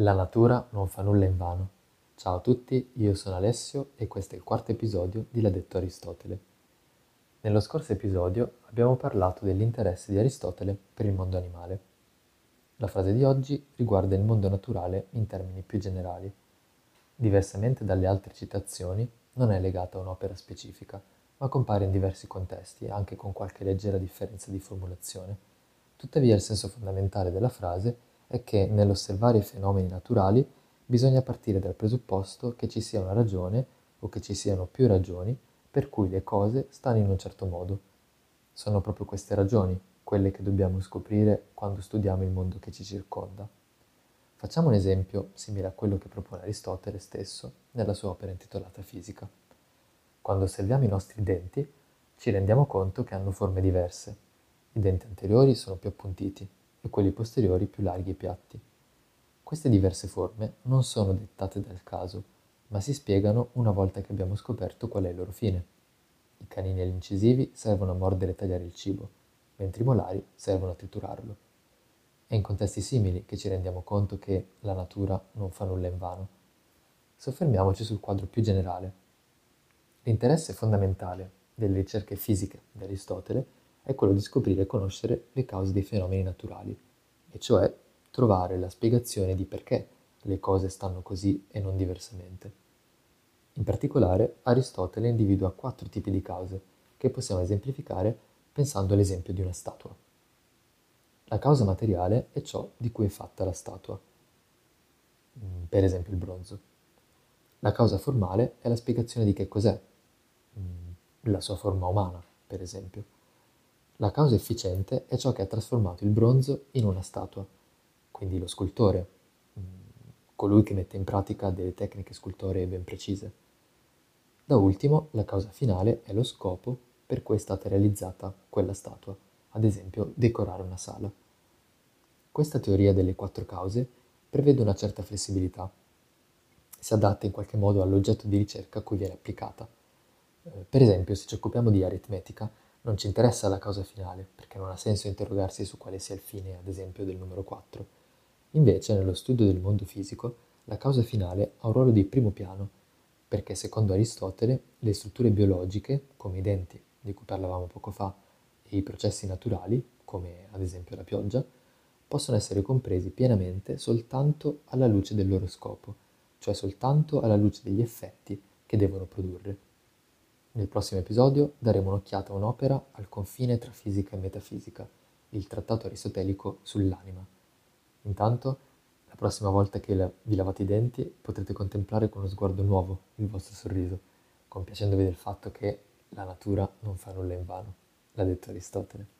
La natura non fa nulla invano. Ciao a tutti, io sono Alessio e questo è il quarto episodio di L'ha detto Aristotele. Nello scorso episodio abbiamo parlato dell'interesse di Aristotele per il mondo animale. La frase di oggi riguarda il mondo naturale in termini più generali. Diversamente dalle altre citazioni, non è legata a un'opera specifica, ma compare in diversi contesti, anche con qualche leggera differenza di formulazione Tuttavia il senso fondamentale della frase è che nell'osservare i fenomeni naturali bisogna partire dal presupposto che ci sia una ragione o che ci siano più ragioni per cui le cose stanno in un certo modo. Sono proprio queste ragioni quelle che dobbiamo scoprire quando studiamo il mondo che ci circonda. Facciamo un esempio simile a quello che propone Aristotele stesso nella sua opera intitolata Fisica. Quando osserviamo i nostri denti ci rendiamo conto che hanno forme diverse i denti anteriori sono più appuntiti e quelli posteriori più larghi e piatti. Queste diverse forme non sono dettate dal caso, ma si spiegano una volta che abbiamo scoperto qual è il loro fine. I canini e gli incisivi servono a mordere e tagliare il cibo, mentre i molari servono a triturarlo. È in contesti simili che ci rendiamo conto che la natura non fa nulla invano. Soffermiamoci sul quadro più generale. L'interesse fondamentale delle ricerche fisiche di Aristotele è quello di scoprire e conoscere le cause dei fenomeni naturali, e cioè trovare la spiegazione di perché le cose stanno così e non diversamente. In particolare, Aristotele individua quattro tipi di cause che possiamo esemplificare pensando all'esempio di una statua. La causa materiale è ciò di cui è fatta la statua, mm, per esempio il bronzo. La causa formale è la spiegazione di che cos'è, mm, la sua forma umana, per esempio. La causa efficiente è ciò che ha trasformato il bronzo in una statua, quindi lo scultore, mm, colui che mette in pratica delle tecniche scultoree ben precise. Da ultimo, la causa finale è lo scopo per cui è stata realizzata quella statua, ad esempio decorare una sala. Questa teoria delle quattro cause prevede una certa flessibilità, si adatta in qualche modo all'oggetto di ricerca a cui viene applicata. Eh, per esempio, se ci occupiamo di aritmetica, non ci interessa la causa finale, perché non ha senso interrogarsi su quale sia il fine, ad esempio, del numero 4. Invece, nello studio del mondo fisico, la causa finale ha un ruolo di primo piano, perché secondo Aristotele le strutture biologiche, come i denti di cui parlavamo poco fa, e i processi naturali, come ad esempio la pioggia, possono essere compresi pienamente soltanto alla luce del loro scopo, cioè soltanto alla luce degli effetti che devono produrre. Nel prossimo episodio daremo un'occhiata a un'opera al confine tra fisica e metafisica, il trattato aristotelico sull'anima. Intanto, la prossima volta che vi lavate i denti potrete contemplare con uno sguardo nuovo il vostro sorriso, compiacendovi del fatto che la natura non fa nulla in vano, l'ha detto Aristotele.